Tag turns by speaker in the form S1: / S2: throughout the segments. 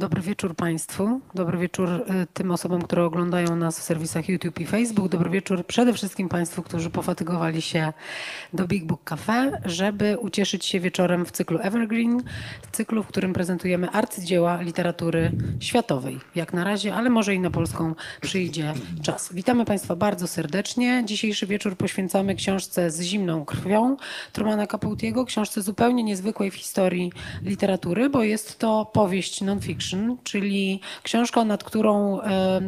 S1: Dobry wieczór Państwu. Dobry wieczór y, tym osobom, które oglądają nas w serwisach YouTube i Facebook. Dobry wieczór przede wszystkim Państwu, którzy pofatygowali się do Big Book Cafe, żeby ucieszyć się wieczorem w cyklu Evergreen, cyklu, w którym prezentujemy arcydzieła literatury światowej. Jak na razie, ale może i na polską przyjdzie czas. Witamy Państwa bardzo serdecznie. Dzisiejszy wieczór poświęcamy książce z zimną krwią Trumana Capotiego, książce zupełnie niezwykłej w historii literatury, bo jest to powieść non-fiction czyli książka, nad którą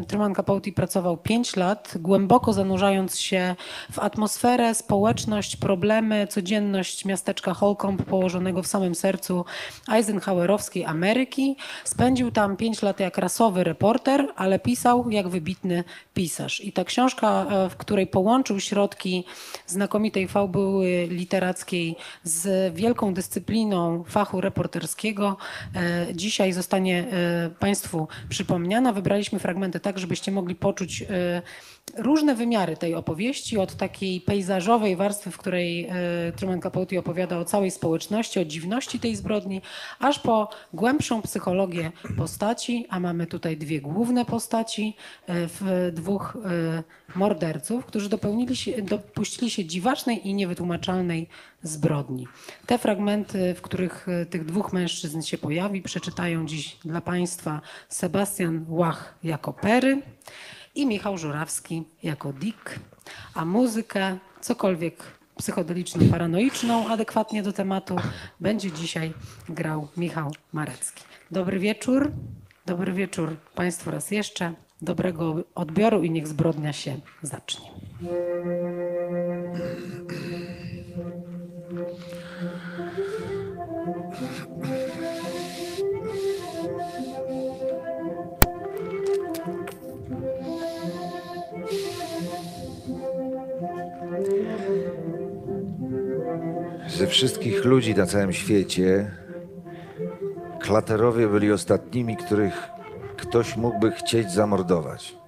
S1: Truman Capote pracował 5 lat, głęboko zanurzając się w atmosferę, społeczność, problemy, codzienność miasteczka Holcomb położonego w samym sercu Eisenhowerowskiej Ameryki. Spędził tam 5 lat jak rasowy reporter, ale pisał jak wybitny pisarz. I ta książka, e, w której połączył środki znakomitej fałbuły literackiej z wielką dyscypliną fachu reporterskiego, e, dzisiaj zostanie Państwu przypomniana. Wybraliśmy fragmenty tak, żebyście mogli poczuć e, różne wymiary tej opowieści, od takiej pejzażowej warstwy, w której e, Truman Capote opowiada o całej społeczności, o dziwności tej zbrodni, aż po głębszą psychologię postaci, a mamy tutaj dwie główne postaci w dwóch morderców, którzy dopełnili się, dopuścili się dziwacznej i niewytłumaczalnej zbrodni. Te fragmenty, w których e, tych dwóch mężczyzn się pojawi, przeczytają dziś dla Państwa Sebastian Łach jako Pery i Michał Żurawski jako Dick, a muzykę, cokolwiek psychodeliczną, paranoiczną, adekwatnie do tematu, będzie dzisiaj grał Michał Marecki. Dobry wieczór. Dobry wieczór Państwu raz jeszcze. Dobrego odbioru i niech zbrodnia się zacznie.
S2: Ze wszystkich ludzi na całym świecie klaterowie byli ostatnimi, których ktoś mógłby chcieć zamordować.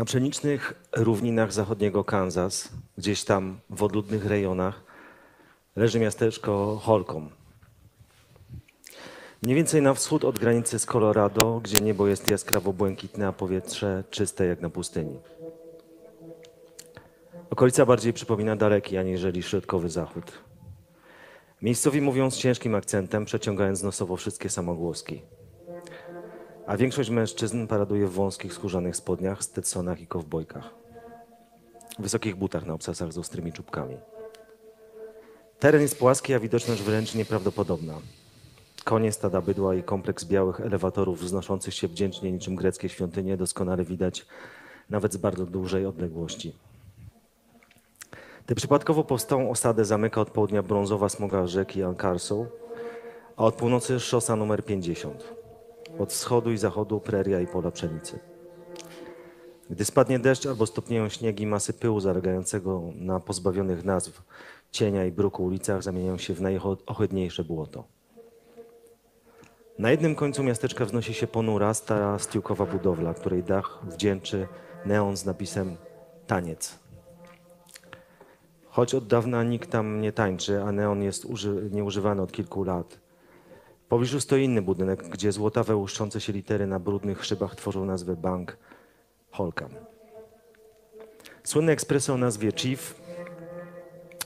S3: Na pszenicznych równinach zachodniego Kansas, gdzieś tam w odludnych rejonach, leży miasteczko Holcomb. Mniej więcej na wschód od granicy z Colorado, gdzie niebo jest jaskrawo błękitne, a powietrze czyste jak na pustyni. Okolica bardziej przypomina daleki aniżeli środkowy zachód. Miejscowi mówią z ciężkim akcentem, przeciągając nosowo wszystkie samogłoski a większość mężczyzn paraduje w wąskich skórzanych spodniach, stetsonach i kowbojkach. Wysokich butach na obcasach z ostrymi czubkami. Teren jest płaski, a widoczność wręcz nieprawdopodobna. Konie, stada bydła i kompleks białych elewatorów wznoszących się wdzięcznie niczym greckie świątynie doskonale widać nawet z bardzo dużej odległości. Tę przypadkowo powstałą osadę zamyka od południa brązowa smoga rzeki Ankarso, a od północy szosa numer 50 od wschodu i zachodu preria i pola pszenicy. Gdy spadnie deszcz albo stopnieją śniegi, masy pyłu zalegającego na pozbawionych nazw cienia i bruku ulicach zamieniają się w najohydniejsze błoto. Na jednym końcu miasteczka wznosi się ponura, stara stiukowa budowla, której dach wdzięczy neon z napisem taniec. Choć od dawna nikt tam nie tańczy, a neon jest nieużywany od kilku lat, pobliżu stoi inny budynek, gdzie złotawe łuszczące się litery na brudnych szybach tworzą nazwę bank Holcam. Słynny ekspresy o nazwie Chief,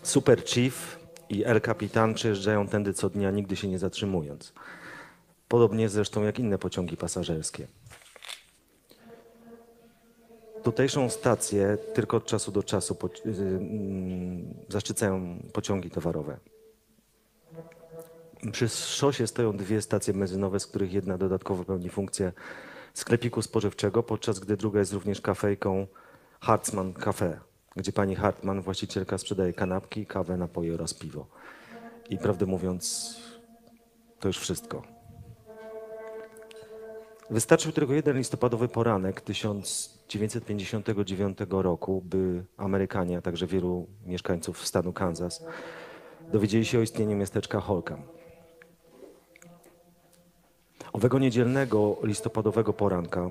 S3: Super Chief i El Capitan przejeżdżają tędy co dnia, nigdy się nie zatrzymując. Podobnie zresztą jak inne pociągi pasażerskie. tutejszą stację tylko od czasu do czasu po, y, mm, zaszczycają pociągi towarowe. Przy szosie stoją dwie stacje benzynowe, z których jedna dodatkowo pełni funkcję sklepiku spożywczego, podczas gdy druga jest również kafejką Hartmann Cafe, gdzie pani Hartmann, właścicielka, sprzedaje kanapki, kawę, napoje oraz piwo. I prawdę mówiąc, to już wszystko. Wystarczył tylko jeden listopadowy poranek 1959 roku, by Amerykanie, a także wielu mieszkańców stanu Kansas dowiedzieli się o istnieniu miasteczka Holcomb. Owego niedzielnego listopadowego poranka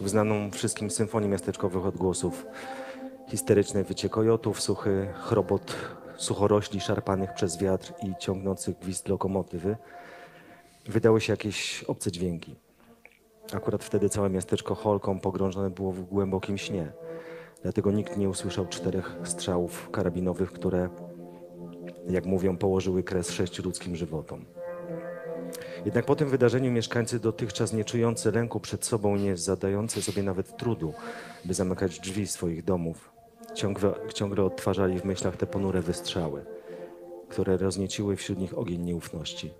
S3: w znaną wszystkim symfonii miasteczkowych odgłosów histeryczne wycie kojotów, suchy chrobot suchorośli szarpanych przez wiatr i ciągnących gwizd lokomotywy wydały się jakieś obce dźwięki. Akurat wtedy całe miasteczko Holką pogrążone było w głębokim śnie. Dlatego nikt nie usłyszał czterech strzałów karabinowych, które, jak mówią, położyły kres sześciu ludzkim żywotom. Jednak po tym wydarzeniu mieszkańcy dotychczas nie czujący lęku przed sobą, nie zadający sobie nawet trudu, by zamykać drzwi swoich domów, ciągle, ciągle odtwarzali w myślach te ponure wystrzały, które roznieciły wśród nich ogień nieufności.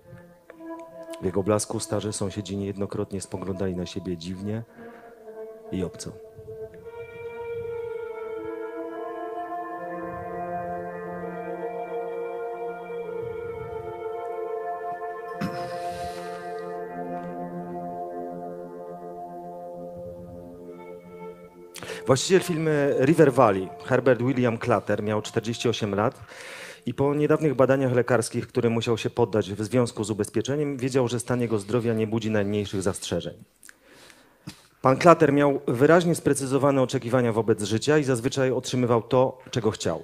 S3: W jego blasku starzy sąsiedzi niejednokrotnie spoglądali na siebie dziwnie i obco. Właściciel filmu River Valley, Herbert William Clutter, miał 48 lat i po niedawnych badaniach lekarskich, którym musiał się poddać w związku z ubezpieczeniem, wiedział, że stan jego zdrowia nie budzi najmniejszych zastrzeżeń. Pan Klater miał wyraźnie sprecyzowane oczekiwania wobec życia i zazwyczaj otrzymywał to, czego chciał.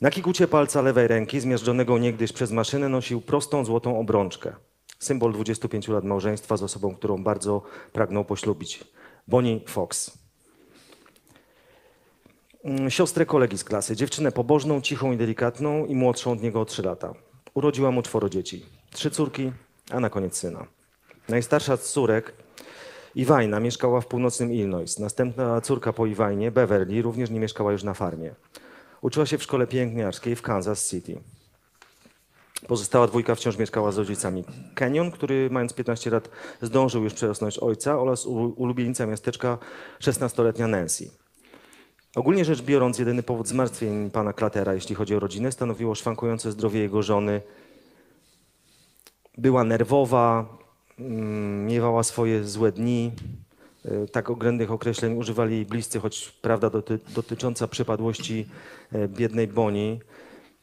S3: Na kikucie palca lewej ręki, zmiażdżonego niegdyś przez maszynę, nosił prostą złotą obrączkę. Symbol 25 lat małżeństwa z osobą, którą bardzo pragnął poślubić. Bonnie Fox. Mm, siostrę kolegi z klasy, dziewczynę pobożną, cichą i delikatną i młodszą od niego o 3 lata. Urodziła mu czworo dzieci. Trzy córki, a na koniec syna. Najstarsza z córek, Iwajna, mieszkała w północnym Illinois. Następna córka po Iwajnie, Beverly, również nie mieszkała już na farmie. Uczyła się w szkole pielęgniarskiej w Kansas City. Pozostała dwójka wciąż mieszkała z rodzicami. Kenyon, który mając 15 lat zdążył już przerosnąć ojca oraz ulubienica miasteczka 16-letnia Nancy. Ogólnie rzecz biorąc, jedyny powód zmartwień pana Klatera, jeśli chodzi o rodzinę, stanowiło szwankujące zdrowie jego żony. Była nerwowa, mm, miewała swoje złe dni. E, tak oględnych określeń używali jej bliscy, choć prawda doty dotycząca przypadłości e, biednej Boni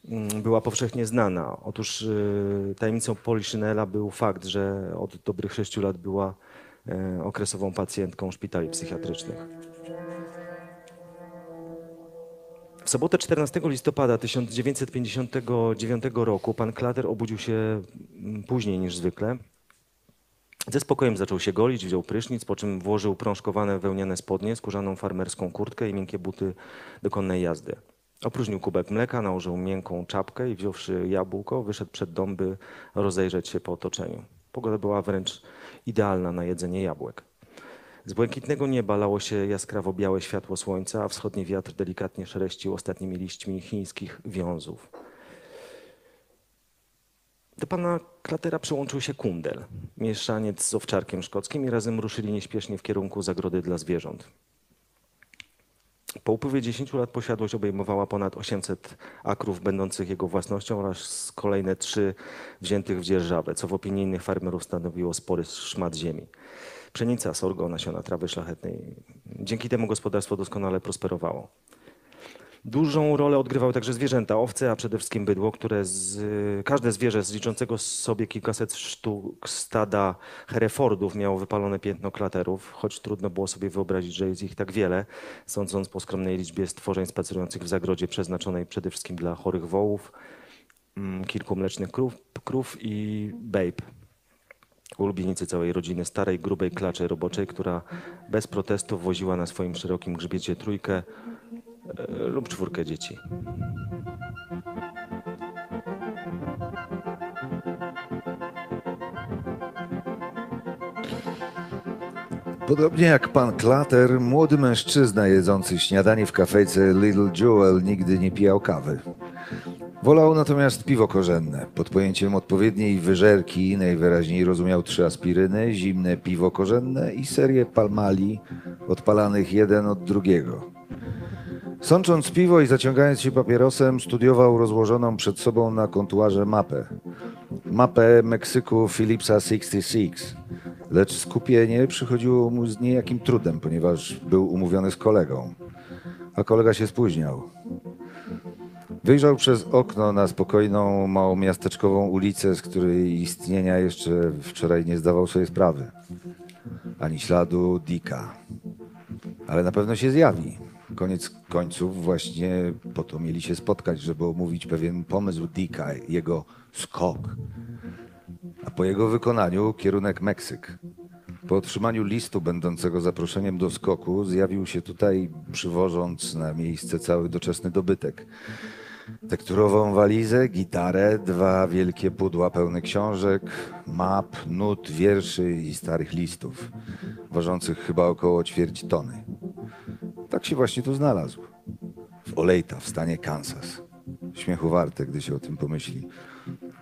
S3: mm, była powszechnie znana. Otóż e, tajemnicą Poliszynela był fakt, że od dobrych sześciu lat była okresową pacjentką szpitali psychiatrycznych. W sobotę 14 listopada 1959 roku pan Klater obudził się mm, później niż zwykle. Ze spokojem zaczął się golić, wziął prysznic, po czym włożył prążkowane wełniane spodnie, skórzaną farmerską kurtkę i miękkie buty do konnej jazdy. Opróżnił kubek mleka, nałożył miękką czapkę i wziąwszy jabłko, wyszedł przed dom, by rozejrzeć się po otoczeniu. Pogoda była wręcz idealna na jedzenie jabłek. Z błękitnego nieba lało się jaskrawo białe światło słońca, a wschodni wiatr delikatnie szereścił ostatnimi liśćmi chińskich wiązów. Do pana Klatera przełączył się kundel, mieszaniec z owczarkiem szkockim i razem ruszyli nieśpiesznie w kierunku zagrody dla zwierząt. Po upływie 10 lat posiadłość obejmowała ponad 800 akrów będących jego własnością oraz kolejne trzy wziętych w dzierżawę, co w opinii innych farmerów stanowiło spory szmat ziemi pszenica, sorgo, nasiona trawy szlachetnej. Dzięki temu gospodarstwo doskonale prosperowało. Dużą rolę odgrywały także zwierzęta, owce, a przede wszystkim bydło, które z, każde zwierzę z liczącego sobie kilkaset sztuk stada herefordów miało wypalone piętno klaterów, choć trudno było sobie wyobrazić, że jest ich tak wiele, sądząc po skromnej liczbie stworzeń spacerujących w zagrodzie przeznaczonej przede wszystkim dla chorych wołów, mm, kilku mlecznych krów, krów i babe, ulubienicy całej rodziny, starej, grubej klaczy roboczej, która bez protestu woziła na swoim szerokim grzbiecie trójkę e, lub czwórkę dzieci.
S2: Podobnie jak pan Klater, młody mężczyzna jedzący śniadanie w kafejce Little Jewel nigdy nie pijał kawy. Wolał natomiast piwo korzenne. Pod pojęciem odpowiedniej wyżerki najwyraźniej rozumiał trzy aspiryny, zimne piwo korzenne i serię palmali odpalanych jeden od drugiego. Sącząc piwo i zaciągając się papierosem, studiował rozłożoną przed sobą na kontuarze mapę. Mapę Meksyku Philipsa 66. Lecz skupienie przychodziło mu z niejakim trudem, ponieważ był umówiony z kolegą. A kolega się spóźniał. Wyjrzał przez okno na spokojną, małomiasteczkową ulicę, z której istnienia jeszcze wczoraj nie zdawał sobie sprawy. Ani śladu Dika. Ale na pewno się zjawi. Koniec końców właśnie po to mieli się spotkać, żeby omówić pewien pomysł Dika, jego skok. A po jego wykonaniu kierunek Meksyk. Po otrzymaniu listu będącego zaproszeniem do skoku zjawił się tutaj, przywożąc na miejsce cały doczesny dobytek. Tekturową walizę, gitarę, dwa wielkie pudła pełne książek, map, nut, wierszy i starych listów, ważących chyba około ćwierć tony. Tak się właśnie tu znalazł. W Olejta, w stanie Kansas. Śmiechu warte, gdy się o tym pomyśli.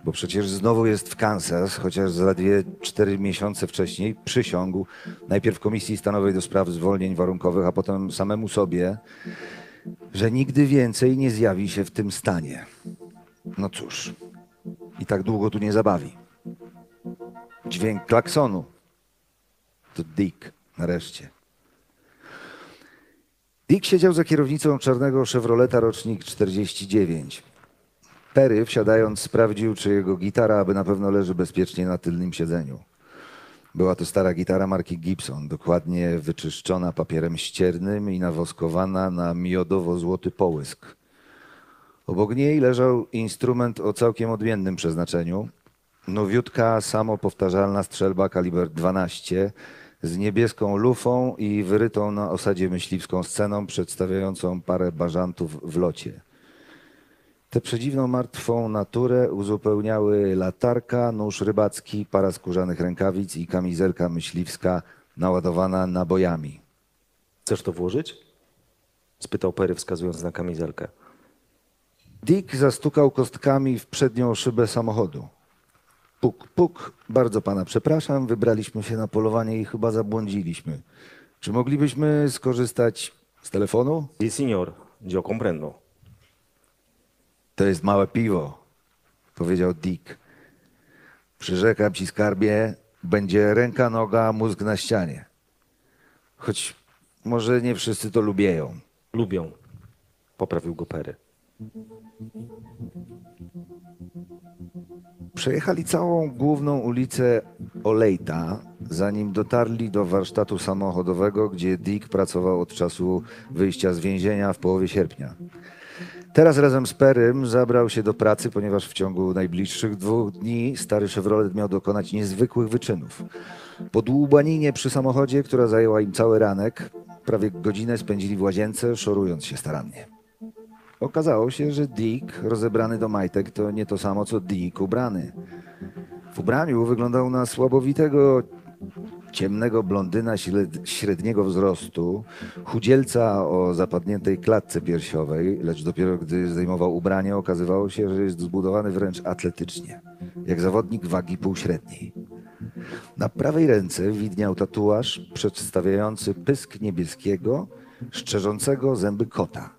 S2: Bo przecież znowu jest w Kansas, chociaż zaledwie cztery miesiące wcześniej przysiągł najpierw Komisji Stanowej do Spraw Zwolnień Warunkowych, a potem samemu sobie, że nigdy więcej nie zjawi się w tym stanie. No cóż, i tak długo tu nie zabawi. Dźwięk klaksonu. To Dick, nareszcie. Dick siedział za kierownicą czarnego Chevroleta rocznik 49. Perry, wsiadając, sprawdził, czy jego gitara aby na pewno leży bezpiecznie na tylnym siedzeniu. Była to stara gitara marki Gibson, dokładnie wyczyszczona papierem ściernym i nawoskowana na miodowo-złoty połysk. Obok niej leżał instrument o całkiem odmiennym przeznaczeniu. Nowiutka, samopowtarzalna strzelba kaliber 12 z niebieską lufą i wyrytą na osadzie myśliwską sceną przedstawiającą parę bażantów w locie. Tę przedziwną, martwą naturę uzupełniały latarka, nóż rybacki, para skórzanych rękawic i kamizelka myśliwska naładowana nabojami.
S3: Chcesz to włożyć? Spytał Perry, wskazując na kamizelkę.
S2: Dick zastukał kostkami w przednią szybę samochodu. Puk, puk, bardzo pana przepraszam, wybraliśmy się na polowanie i chyba zabłądziliśmy. Czy moglibyśmy skorzystać z telefonu?
S3: Sí, señor, yo comprendo.
S2: To jest małe piwo, powiedział Dick. Przyrzekam ci, skarbie, będzie ręka, noga, mózg na ścianie. Choć może nie wszyscy to lubieją.
S3: Lubią. Poprawił go Perry.
S2: Przejechali całą główną ulicę Olejta, zanim dotarli do warsztatu samochodowego, gdzie Dick pracował od czasu wyjścia z więzienia w połowie sierpnia. Teraz razem z Perym zabrał się do pracy, ponieważ w ciągu najbliższych dwóch dni stary Chevrolet miał dokonać niezwykłych wyczynów. Po dłubaninie przy samochodzie, która zajęła im cały ranek, prawie godzinę spędzili w łazience, szorując się starannie. Okazało się, że Dick, rozebrany do majtek, to nie to samo co Dick ubrany. W ubraniu wyglądał na słabowitego, ciemnego blondyna śred- średniego wzrostu, chudzielca o zapadniętej klatce piersiowej, lecz dopiero gdy zdejmował ubranie, okazywało się, że jest zbudowany wręcz atletycznie, jak zawodnik wagi półśredniej. Na prawej ręce widniał tatuaż przedstawiający pysk niebieskiego, szczerzącego zęby kota,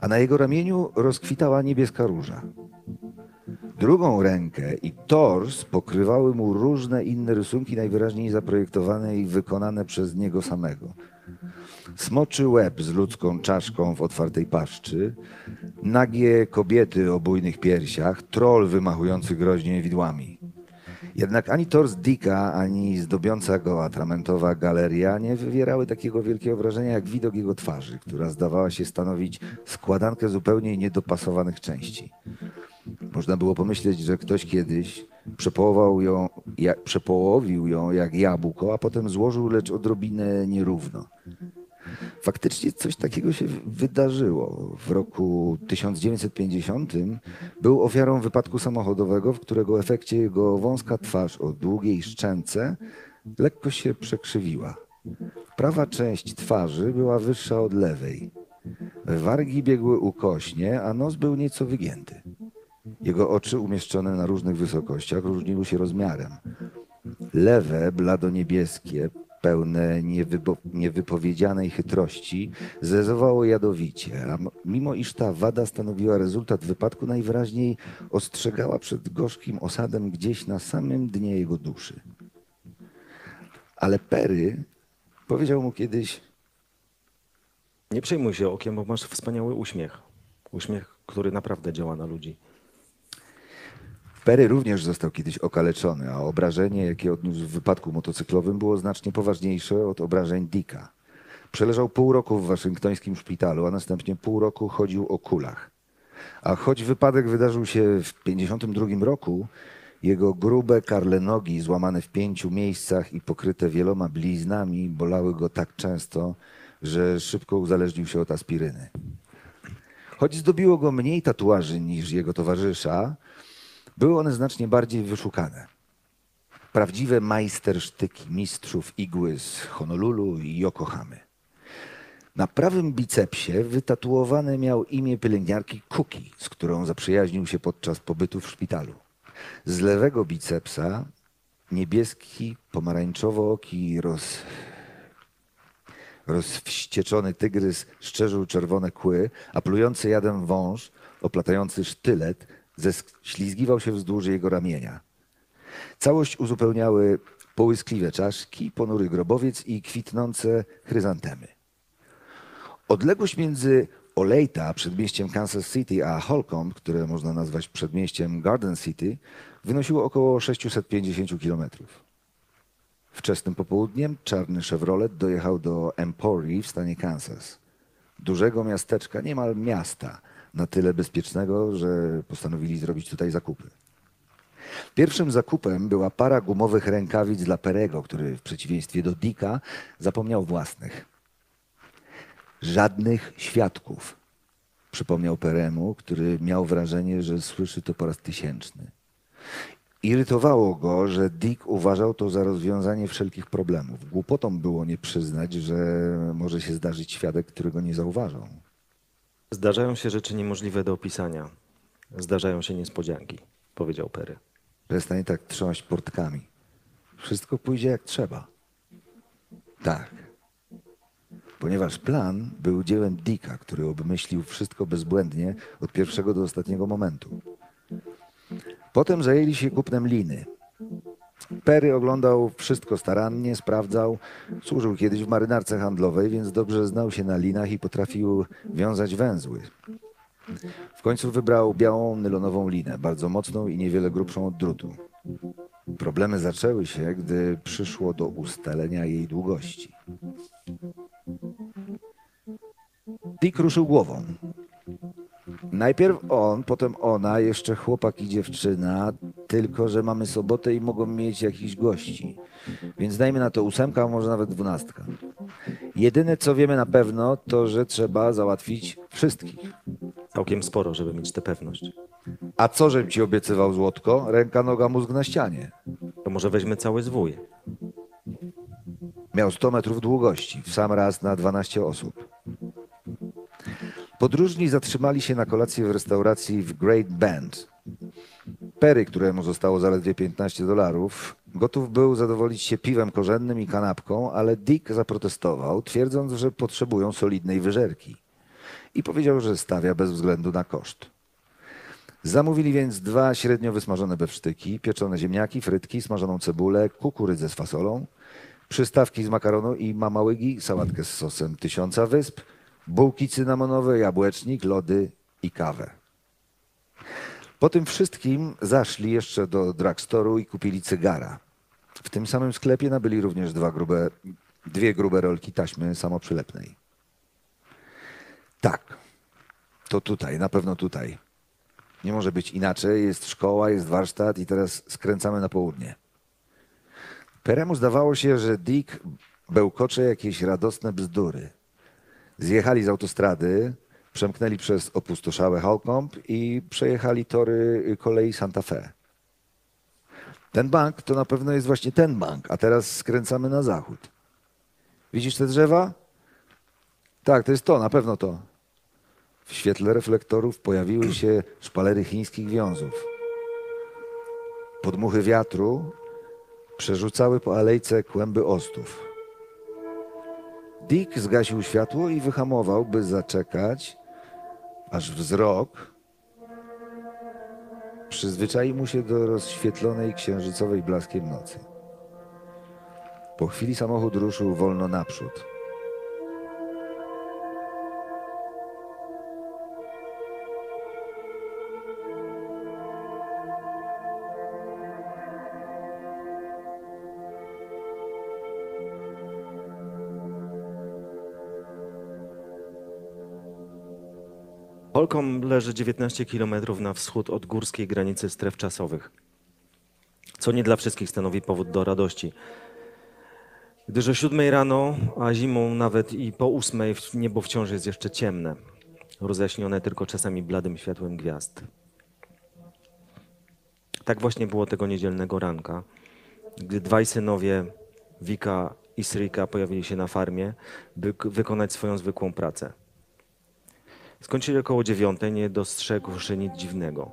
S2: a na jego ramieniu rozkwitała niebieska róża. Drugą rękę i tors pokrywały mu różne inne rysunki, najwyraźniej zaprojektowane i wykonane przez niego samego. Smoczy łeb z ludzką czaszką w otwartej paszczy, nagie kobiety o bujnych piersiach, troll wymachujący groźnie widłami. Jednak ani tors Dicka, ani zdobiąca go atramentowa galeria nie wywierały takiego wielkiego wrażenia jak widok jego twarzy, która zdawała się stanowić składankę zupełnie niedopasowanych części. Można było pomyśleć, że ktoś kiedyś przepołował ją, jak, przepołowił ją jak jabłko, a potem złożył, lecz odrobinę nierówno. Faktycznie coś takiego się wydarzyło. W roku 1950 był ofiarą wypadku samochodowego, w którego efekcie jego wąska twarz o długiej szczęce lekko się przekrzywiła. Prawa część twarzy była wyższa od lewej. Wargi biegły ukośnie, a nos był nieco wygięty. Jego oczy umieszczone na różnych wysokościach różniły się rozmiarem. Lewe, blado-niebieskie, pełne niewybo- niewypowiedzianej chytrości, zezowało jadowicie, a mimo iż ta wada stanowiła rezultat wypadku, najwyraźniej ostrzegała przed gorzkim osadem gdzieś na samym dnie jego duszy. Ale Perry powiedział mu kiedyś,
S3: Nie przejmuj się okiem, bo masz wspaniały uśmiech. Uśmiech, który naprawdę działa na ludzi.
S2: Perry również został kiedyś okaleczony, a obrażenie, jakie odniósł w wypadku motocyklowym, było znacznie poważniejsze od obrażeń Dicka. Przeleżał pół roku w waszyngtońskim szpitalu, a następnie pół roku chodził o kulach. A choć wypadek wydarzył się w 1952 roku, jego grube, karle nogi, złamane w pięciu miejscach i pokryte wieloma bliznami, bolały go tak często, że szybko uzależnił się od aspiryny. Choć zdobiło go mniej tatuaży niż jego towarzysza, były one znacznie bardziej wyszukane. Prawdziwe majstersztyki mistrzów igły z Honolulu i Yokohamy. Na prawym bicepsie wytatuowane miał imię pielęgniarki Cookie, z którą zaprzyjaźnił się podczas pobytu w szpitalu. Z lewego bicepsa niebieski, pomarańczowo-oki roz... rozwścieczony tygrys szczerzył czerwone kły, a plujący jadem wąż, oplatający sztylet, ześlizgiwał się wzdłuż jego ramienia. Całość uzupełniały połyskliwe czaszki, ponury grobowiec i kwitnące chryzantemy. Odległość między Olejta, przedmieściem Kansas City, a Holcomb, które można nazwać przedmieściem Garden City, wynosiło około 650 kilometrów. Wczesnym popołudniem czarny Chevrolet dojechał do Empory w stanie Kansas. Dużego miasteczka, niemal miasta, na tyle bezpiecznego, że postanowili zrobić tutaj zakupy. Pierwszym zakupem była para gumowych rękawic dla Perego, który w przeciwieństwie do Dicka zapomniał własnych. Żadnych świadków, przypomniał Peremu, który miał wrażenie, że słyszy to po raz tysięczny. Irytowało go, że Dick uważał to za rozwiązanie wszelkich problemów. Głupotą było nie przyznać, że może się zdarzyć świadek, którego nie zauważą.
S3: Zdarzają się rzeczy niemożliwe do opisania. Zdarzają się niespodzianki, powiedział Perry.
S2: Przestań tak trząść portkami. Wszystko pójdzie jak trzeba. Tak. Ponieważ plan był dziełem Dicka, który obmyślił wszystko bezbłędnie od pierwszego do ostatniego momentu. Potem zajęli się kupnem liny. Perry oglądał wszystko starannie, sprawdzał. Służył kiedyś w marynarce handlowej, więc dobrze znał się na linach i potrafił wiązać węzły. W końcu wybrał białą nylonową linę, bardzo mocną i niewiele grubszą od drutu. Problemy zaczęły się, gdy przyszło do ustalenia jej długości. Dick ruszył głową. Najpierw on, potem ona, jeszcze chłopak i dziewczyna, tylko że mamy sobotę i mogą mieć jakichś gości. Więc dajmy na to ósemka, a może nawet dwunastka. Jedyne co wiemy na pewno, to że trzeba załatwić wszystkich.
S3: Całkiem sporo, żeby mieć tę pewność.
S2: A co żem ci obiecywał złotko? Ręka, noga, mózg na ścianie.
S3: To może weźmy cały zwój.
S2: Miał 100 metrów długości, w sam raz na 12 osób. Podróżni zatrzymali się na kolację w restauracji w Great Bend. Perry, któremu zostało zaledwie 15 dolarów, gotów był zadowolić się piwem korzennym i kanapką, ale Dick zaprotestował, twierdząc, że potrzebują solidnej wyżerki. I powiedział, że stawia bez względu na koszt. Zamówili więc dwa średnio wysmażone bewsztyki, pieczone ziemniaki, frytki, smażoną cebulę, kukurydzę z fasolą, przystawki z makaronu i mamałygi, sałatkę z sosem tysiąca wysp, bułki cynamonowe, jabłecznik, lody i kawę. Po tym wszystkim zaszli jeszcze do drugstoru i kupili cygara. W tym samym sklepie nabyli również dwa grube, dwie grube rolki taśmy samoprzylepnej. Tak, to tutaj, na pewno tutaj. Nie może być inaczej. Jest szkoła, jest warsztat i teraz skręcamy na południe. Peremu zdawało się, że Dick bełkocze jakieś radosne bzdury. Zjechali z autostrady, przemknęli przez opustoszałe Holcomb i przejechali tory kolei Santa Fe. Ten bank to na pewno jest właśnie ten bank, a teraz skręcamy na zachód. Widzisz te drzewa? Tak, to jest to, na pewno to. W świetle reflektorów pojawiły się szpalery chińskich wiązów. Podmuchy wiatru przerzucały po alejce kłęby ostów. Dick zgasił światło i wyhamował, by zaczekać, aż wzrok przyzwyczaił mu się do rozświetlonej księżycowej blaskiem nocy. Po chwili samochód ruszył wolno naprzód.
S3: Holcomb leży 19 km na wschód od górskiej granicy stref czasowych, co nie dla wszystkich stanowi powód do radości. Gdyż o 7 rano, a zimą nawet i po 8 niebo wciąż jest jeszcze ciemne, rozjaśnione tylko czasami bladym światłem gwiazd. Tak właśnie było tego niedzielnego ranka, gdy dwaj synowie, Wika i Srika, pojawili się na farmie, by wykonać swoją zwykłą pracę. Skończyli około dziewiątej, nie dostrzegłszy nic dziwnego.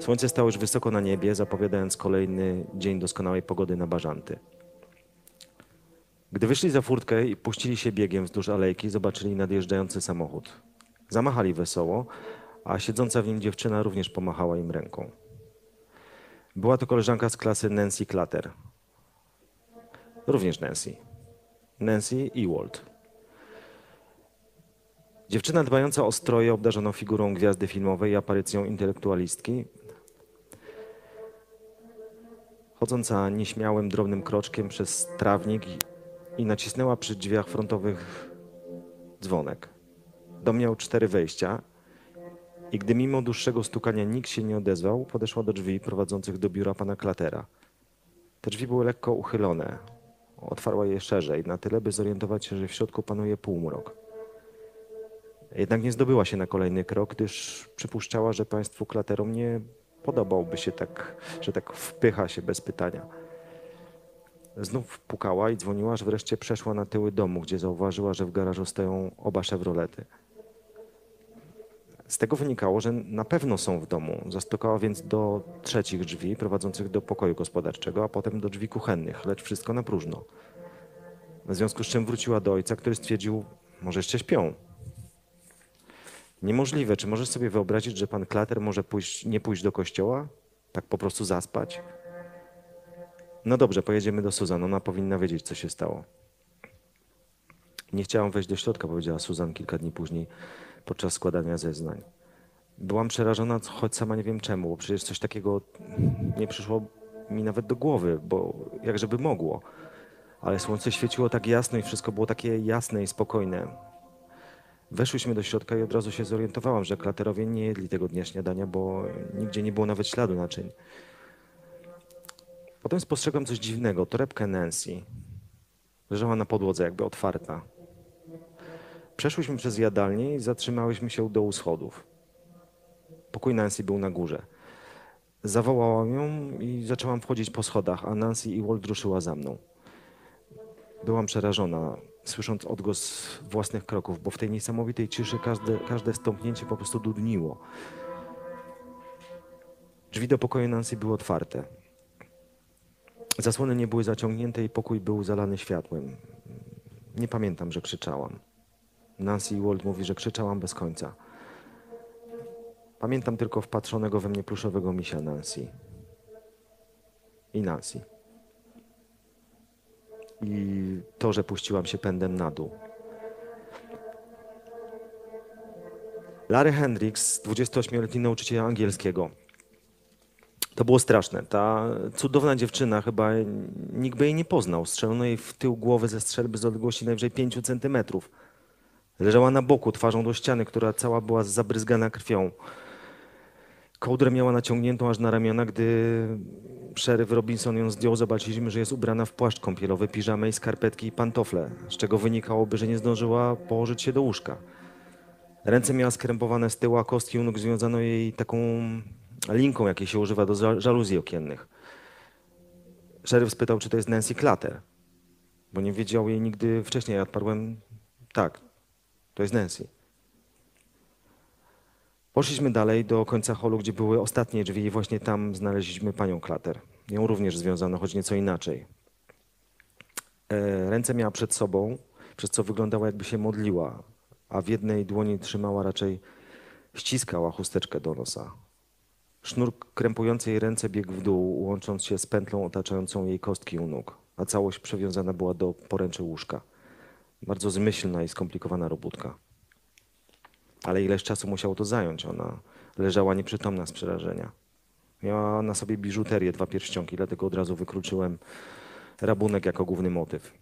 S3: Słońce stało już wysoko na niebie, zapowiadając kolejny dzień doskonałej pogody na bażanty. Gdy wyszli za furtkę i puścili się biegiem wzdłuż alejki, zobaczyli nadjeżdżający samochód. Zamachali wesoło, a siedząca w nim dziewczyna również pomachała im ręką. Była to koleżanka z klasy Nancy Clatter. Również Nancy. Nancy Ewald. Dziewczyna dbająca o stroje, obdarzoną figurą gwiazdy filmowej i aparycją intelektualistki, chodząca nieśmiałym, drobnym kroczkiem przez trawnik i- i nacisnęła przy drzwiach frontowych dzwonek. Dom miał cztery wejścia i gdy mimo dłuższego stukania nikt się nie odezwał, podeszła do drzwi prowadzących do biura pana Klatera. Te drzwi były lekko uchylone. Otwarła je szerzej, na tyle, by zorientować się, że w środku panuje półmrok. Jednak nie zdobyła się na kolejny krok, gdyż przypuszczała, że państwu klaterom nie podobałby się tak, że tak wpycha się bez pytania. Znów pukała i dzwoniła, aż wreszcie przeszła na tyły domu, gdzie zauważyła, że w garażu stoją oba Chevrolety. Z tego wynikało, że na pewno są w domu. Zastukała więc do trzecich drzwi prowadzących do pokoju gospodarczego, a potem do drzwi kuchennych, lecz wszystko na próżno. W związku z czym wróciła do ojca, który stwierdził, może jeszcze śpią. Niemożliwe. Czy możesz sobie wyobrazić, że pan Klater może pójść, nie pójść do kościoła? Tak po prostu zaspać? No dobrze, pojedziemy do Suzan. Ona powinna wiedzieć, co się stało. Nie chciałam wejść do środka, powiedziała Suzan kilka dni później podczas składania zeznań. Byłam przerażona, choć sama nie wiem czemu, bo przecież coś takiego nie przyszło mi nawet do głowy, bo jak żeby mogło. Ale słońce świeciło tak jasno i wszystko było takie jasne i spokojne. Weszłyśmy do środka i od razu się zorientowałam, że klaterowie nie jedli tego dnia śniadania, bo nigdzie nie było nawet śladu naczyń. Potem spostrzegłam coś dziwnego. Torebkę Nancy leżała na podłodze, jakby otwarta. Przeszłyśmy przez jadalnię i zatrzymałyśmy się u schodów. Pokój Nancy był na górze. Zawołałam ją i zaczęłam wchodzić po schodach, a Nancy i Walt ruszyła za mną. Byłam przerażona, słysząc odgłos własnych kroków, bo w tej niesamowitej ciszy każde, każde stąpnięcie po prostu dudniło. Drzwi do pokoju Nancy były otwarte. Zasłony nie były zaciągnięte i pokój był zalany światłem. Nie pamiętam, że krzyczałam. Nancy Walt mówi, że krzyczałam bez końca. Pamiętam tylko wpatrzonego we mnie pluszowego misia Nancy. I Nancy. I to, że puściłam się pędem na dół. Larry Hendricks, 28-letni nauczyciel angielskiego. To było straszne. Ta cudowna dziewczyna, chyba nikt by jej nie poznał. Strzelono jej w tył głowy ze strzelby z odległości najwyżej 5 centymetrów. Leżała na boku, twarzą do ściany, która cała była zabryzgana krwią. Kołdrę miała naciągniętą aż na ramiona, gdy szeryf Robinson ją zdjął, zobaczyliśmy, że jest ubrana w płaszcz kąpielowy, piżamę i skarpetki i pantofle, z czego wynikałoby, że nie zdążyła położyć się do łóżka. Ręce miała skrępowane z tyłu, a kostki u nóg związano jej taką linką, jakiej się używa do ża- żaluzji okiennych. Szeryf spytał, czy to jest Nancy Clatter. bo nie wiedział jej nigdy wcześniej. Ja odparłem, tak, to jest Nancy. Poszliśmy dalej do końca holu, gdzie były ostatnie drzwi i właśnie tam znaleźliśmy panią Klater. Ją również związano, choć nieco inaczej. E, Ręce miała przed sobą, przez co wyglądała jakby się modliła, a w jednej dłoni trzymała raczej, ściskała chusteczkę do nosa. Sznur krępujący jej ręce biegł w dół, łącząc się z pętlą otaczającą jej kostki u nóg, a całość przywiązana była do poręczy łóżka. Bardzo zmyślna i skomplikowana robótka. Ale ileś czasu musiało to zająć. Ona leżała nieprzytomna z przerażenia. Miała na sobie biżuterię, dwa pierścionki, dlatego od razu wykluczyłem rabunek jako główny motyw.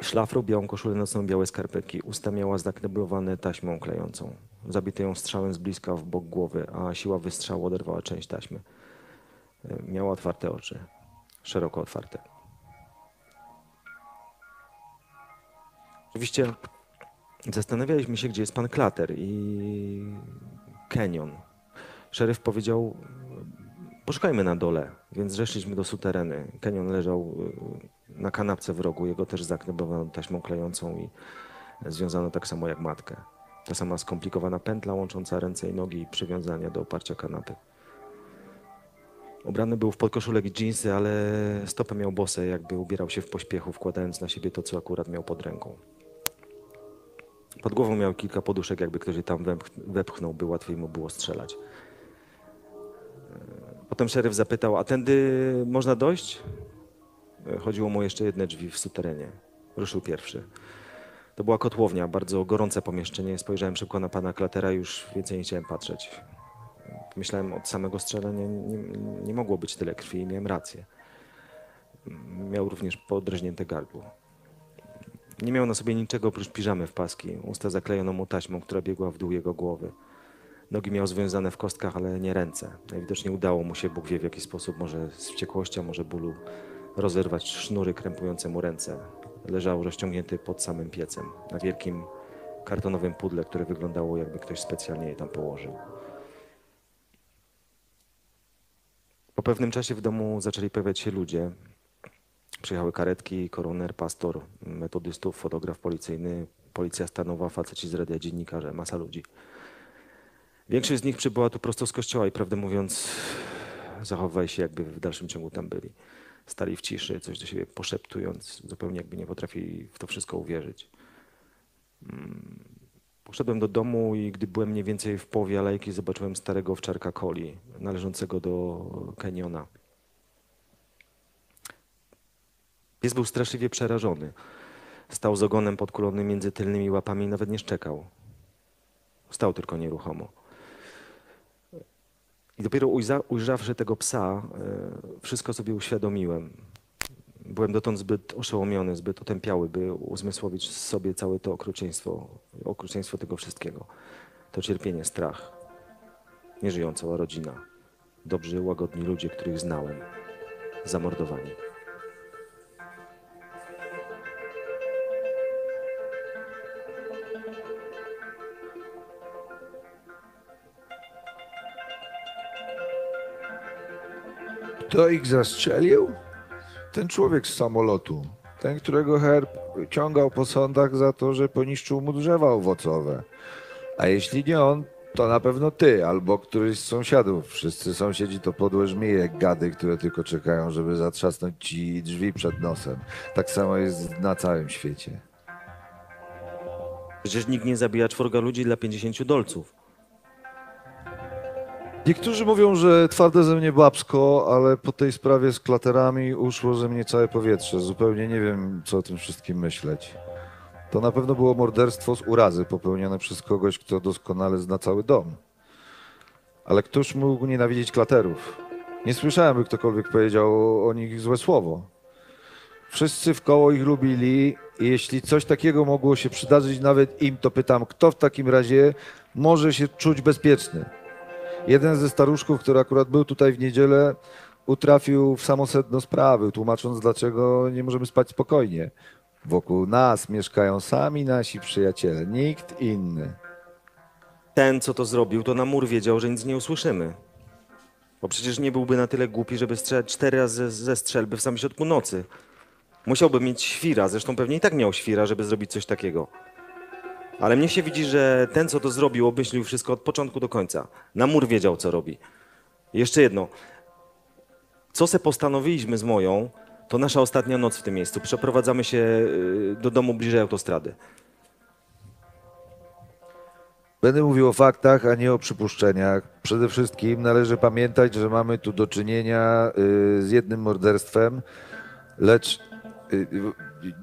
S3: Szlafrok, białą koszulę nocną, białe skarpetki. Usta miała zakneblowane taśmą klejącą. Zabito ją strzałem z bliska w bok głowy, a siła wystrzału oderwała część taśmy. Miała otwarte oczy. Szeroko otwarte. Oczywiście zastanawialiśmy się, gdzie jest pan Klater i Kenyon. Szeryf powiedział, poszukajmy na dole, więc zeszliśmy do sutereny. Kenyon leżał y, na kanapce w rogu, jego też zaknebowano taśmą klejącą i związano tak samo jak matkę. Ta sama skomplikowana pętla łącząca ręce i nogi i przywiązania do oparcia kanapy. Ubrany był w podkoszulek i dżinsy, ale stopę miał bose, jakby ubierał się w pośpiechu, wkładając na siebie to, co akurat miał pod ręką. Pod głową miał kilka poduszek, jakby ktoś je tam wepch- wepchnął, by łatwiej mu było strzelać. E, Potem szeryf zapytał, a tędy można dojść? E, Chodziło mu jeszcze jedne drzwi w suterenie. Ruszył pierwszy. To była kotłownia, bardzo gorące pomieszczenie. Spojrzałem szybko na pana Klatera już więcej nie chciałem patrzeć. Myślałem od samego strzelania, nie, nie mogło być tyle krwi i miałem rację. Miał również podrażnięte gardło. Nie miał na sobie niczego oprócz piżamy w paski. Usta zaklejono mu taśmą, która biegła w dół jego głowy. Nogi miał związane w kostkach, ale nie ręce. Najwidoczniej udało mu się, Bóg wie w jaki sposób, może z wściekłości, a może bólu, rozerwać sznury krępujące mu ręce. Leżał rozciągnięty pod samym piecem, na wielkim kartonowym pudle, które wyglądało jakby ktoś specjalnie je tam położył. Po pewnym czasie w domu zaczęli pojawiać się ludzie. Przyjechały karetki, koroner, pastor, metodystów, fotograf policyjny, policja stanowa, faceci z radia, dziennikarze, masa ludzi. Większość z nich przybyła tu prosto z kościoła i prawdę mówiąc zachowywali się jakby w dalszym ciągu tam byli. Stali w ciszy, coś do siebie poszeptując, zupełnie jakby nie potrafili w to wszystko uwierzyć. Mm. Poszedłem do domu i gdy byłem mniej więcej w połowie alejki, zobaczyłem starego owczarka Coli, należącego do Keniona. Pies był straszliwie przerażony. Stał z ogonem podkulony między tylnymi łapami i nawet nie szczekał. Stał tylko nieruchomo. I dopiero ujrzawszy tego psa, e, wszystko sobie uświadomiłem. Byłem dotąd zbyt oszołomiony, zbyt otępiały, by uzmysłowić sobie całe to okrucieństwo, okrucieństwo tego wszystkiego. To cierpienie, strach. Nieżyją cała rodzina. Dobrzy, łagodni ludzie, których znałem. Zamordowani.
S2: Kto ich zastrzelił? Ten człowiek z samolotu. Ten, którego herb ciągał po sądach za to, że poniszczył mu drzewa owocowe. A jeśli nie on, to na pewno ty albo któryś z sąsiadów. Wszyscy sąsiedzi to podłe żmije, gady, które tylko czekają, żeby zatrzasnąć ci drzwi przed nosem. Tak samo jest na całym świecie.
S3: Przecież nikt nie zabija czworga ludzi dla 50 dolców.
S2: Niektórzy mówią, że twarde ze mnie babsko, ale po tej sprawie z klaterami uszło ze mnie całe powietrze. Zupełnie nie wiem, co o tym wszystkim myśleć. To na pewno było morderstwo z urazy popełnione przez kogoś, kto doskonale zna cały dom. Ale któż mógł nienawidzieć klaterów? Nie słyszałem, by ktokolwiek powiedział o nich złe słowo. Wszyscy w koło ich lubili i jeśli coś takiego mogło się przydarzyć nawet im, to pytam, kto w takim razie może się czuć bezpieczny? Jeden ze staruszków, który akurat był tutaj w niedzielę, utrafił w samo sedno sprawy, tłumacząc, dlaczego nie możemy spać spokojnie. Wokół nas mieszkają sami nasi przyjaciele, nikt inny.
S3: Ten, co to zrobił, to na mur wiedział, że nic nie usłyszymy. Bo przecież nie byłby na tyle głupi, żeby strzelać cztery razy ze strzelby w samym środku nocy. Musiałby mieć świra, zresztą pewnie i tak miał świra, żeby zrobić coś takiego. Ale mnie się widzi, że ten, co to zrobił, obmyślił wszystko od początku do końca. Na mur wiedział, co robi. Jeszcze jedno. Co se postanowiliśmy z moją, to nasza ostatnia noc w tym miejscu. Przeprowadzamy się y, do domu bliżej autostrady.
S2: Będę mówił o faktach, a nie o przypuszczeniach. Przede wszystkim należy pamiętać, że mamy tu do czynienia y, z jednym morderstwem, lecz y,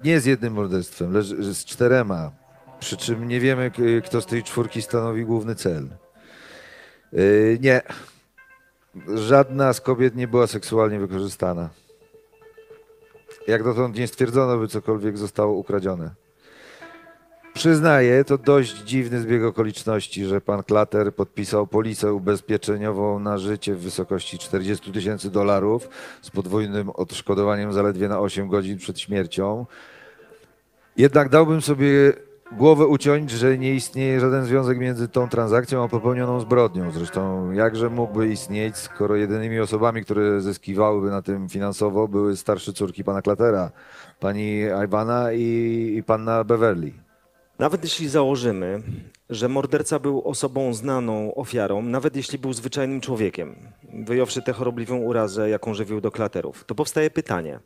S2: nie z jednym morderstwem, lecz z czterema. Przy czym nie wiemy, kto z tej czwórki stanowi główny cel. Y, Nie. Żadna z kobiet nie była seksualnie wykorzystana. Jak dotąd nie stwierdzono, by cokolwiek zostało ukradzione. Przyznaję, to dość dziwny zbieg okoliczności, że pan Klater podpisał polisę ubezpieczeniową na życie w wysokości 40 tysięcy dolarów z podwójnym odszkodowaniem zaledwie na 8 godzin przed śmiercią. Jednak dałbym sobie głowę uciąć, że nie istnieje żaden związek między tą transakcją a popełnioną zbrodnią. Zresztą jakże mógłby istnieć, skoro jedynymi osobami, które zyskiwałyby na tym finansowo były starsze córki pana Klatera, pani Iwana i, i panna Beverly.
S3: Nawet jeśli założymy, że morderca był osobą znaną ofiarą, nawet jeśli był zwyczajnym człowiekiem, wyjąwszy tę chorobliwą urazę, jaką żywił do klaterów, to powstaje pytanie: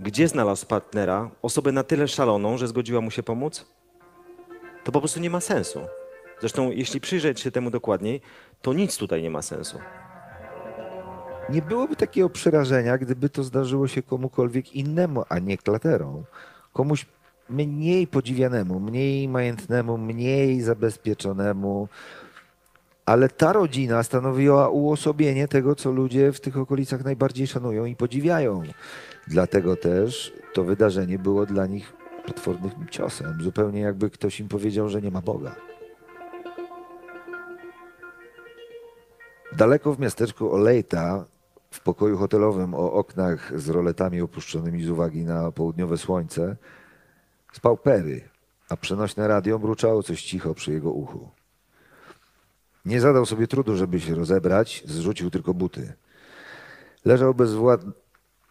S3: gdzie znalazł partnera, osobę na tyle szaloną, że zgodziła mu się pomóc? To po prostu nie ma sensu. Zresztą, jeśli przyjrzeć się temu dokładniej, to nic tutaj nie ma sensu.
S2: Nie byłoby takiego przerażenia, gdyby to zdarzyło się komukolwiek innemu, a nie klaterom. Komuś mniej podziwianemu, mniej majętnemu, mniej zabezpieczonemu. Ale ta rodzina stanowiła uosobienie tego, co ludzie w tych okolicach najbardziej szanują i podziwiają. Dlatego też to wydarzenie było dla nich potwornym ciosem. Zupełnie jakby ktoś im powiedział, że nie ma Boga. Daleko w miasteczku Olejta, w pokoju hotelowym o oknach z roletami opuszczonymi z uwagi na południowe słońce, spał Perry, a przenośne radio mruczało coś cicho przy jego uchu. Nie zadał sobie trudu, żeby się rozebrać, zrzucił tylko buty. Leżał bezwład...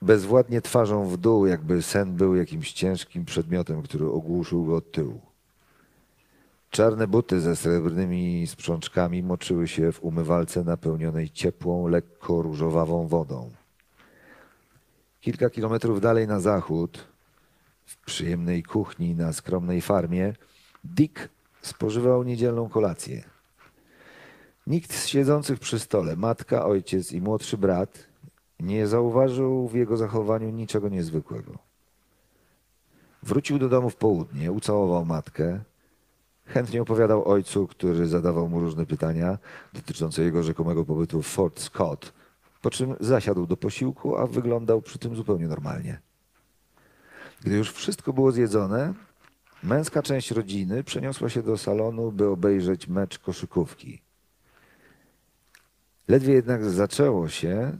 S2: bezwładnie twarzą w dół, jakby sen był jakimś ciężkim przedmiotem, który ogłuszył go od tyłu. Czarne buty ze srebrnymi sprzączkami moczyły się w umywalce napełnionej ciepłą, lekko różowawą wodą. Kilka kilometrów dalej na zachód, w przyjemnej kuchni na skromnej farmie, Dick spożywał niedzielną kolację. Nikt z siedzących przy stole, matka, ojciec i młodszy brat, nie zauważył w jego zachowaniu niczego niezwykłego. Wrócił do domu w południe, ucałował matkę, Chętnie opowiadał ojcu, który zadawał mu różne pytania dotyczące jego rzekomego pobytu w Fort Scott, po czym zasiadł do posiłku, a wyglądał przy tym zupełnie normalnie. Gdy już wszystko było zjedzone, męska część rodziny przeniosła się do salonu, by obejrzeć mecz koszykówki. Ledwie jednak zaczęło się,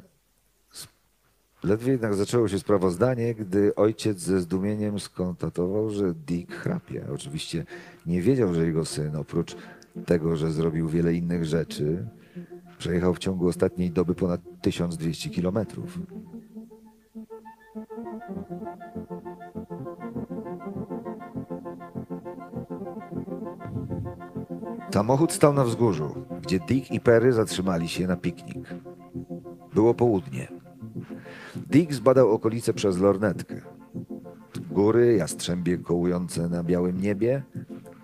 S2: ledwie jednak zaczęło się sprawozdanie, gdy ojciec ze zdumieniem skonstatował, że Dick chrapie. Oczywiście nie wiedział, że jego syn, oprócz tego, że zrobił wiele innych rzeczy, przejechał w ciągu ostatniej doby ponad 1200 kilometrów. Samochód stał na wzgórzu, gdzie Dick i Perry zatrzymali się na piknik. Było południe. Dick zbadał okolice przez lornetkę. Góry, jastrzębie kołujące na białym niebie,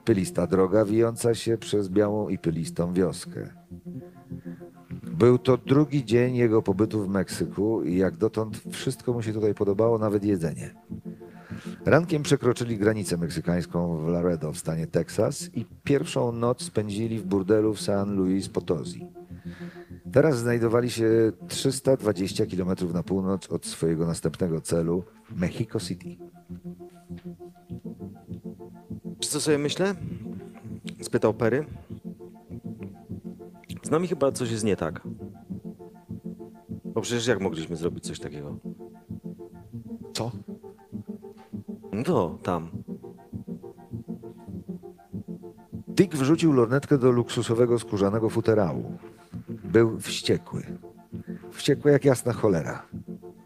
S2: pylista droga wijąca się przez białą i pylistą wioskę. Był to drugi dzień jego pobytu w Meksyku i jak dotąd wszystko mu się tutaj podobało, nawet jedzenie. Rankiem przekroczyli granicę meksykańską w Laredo w stanie Teksas i pierwszą noc spędzili w burdelu w San Luis Potosi. Teraz znajdowali się 320 km na północ od swojego następnego celu, Mexico City.
S3: Czy co sobie myślę? Spytał Perry. Z nami chyba coś jest nie tak. Bo przecież jak mogliśmy zrobić coś takiego?
S2: Co?
S3: No to tam.
S2: Dick wrzucił lornetkę do luksusowego skórzanego futerału. Był wściekły. Wściekły jak jasna cholera.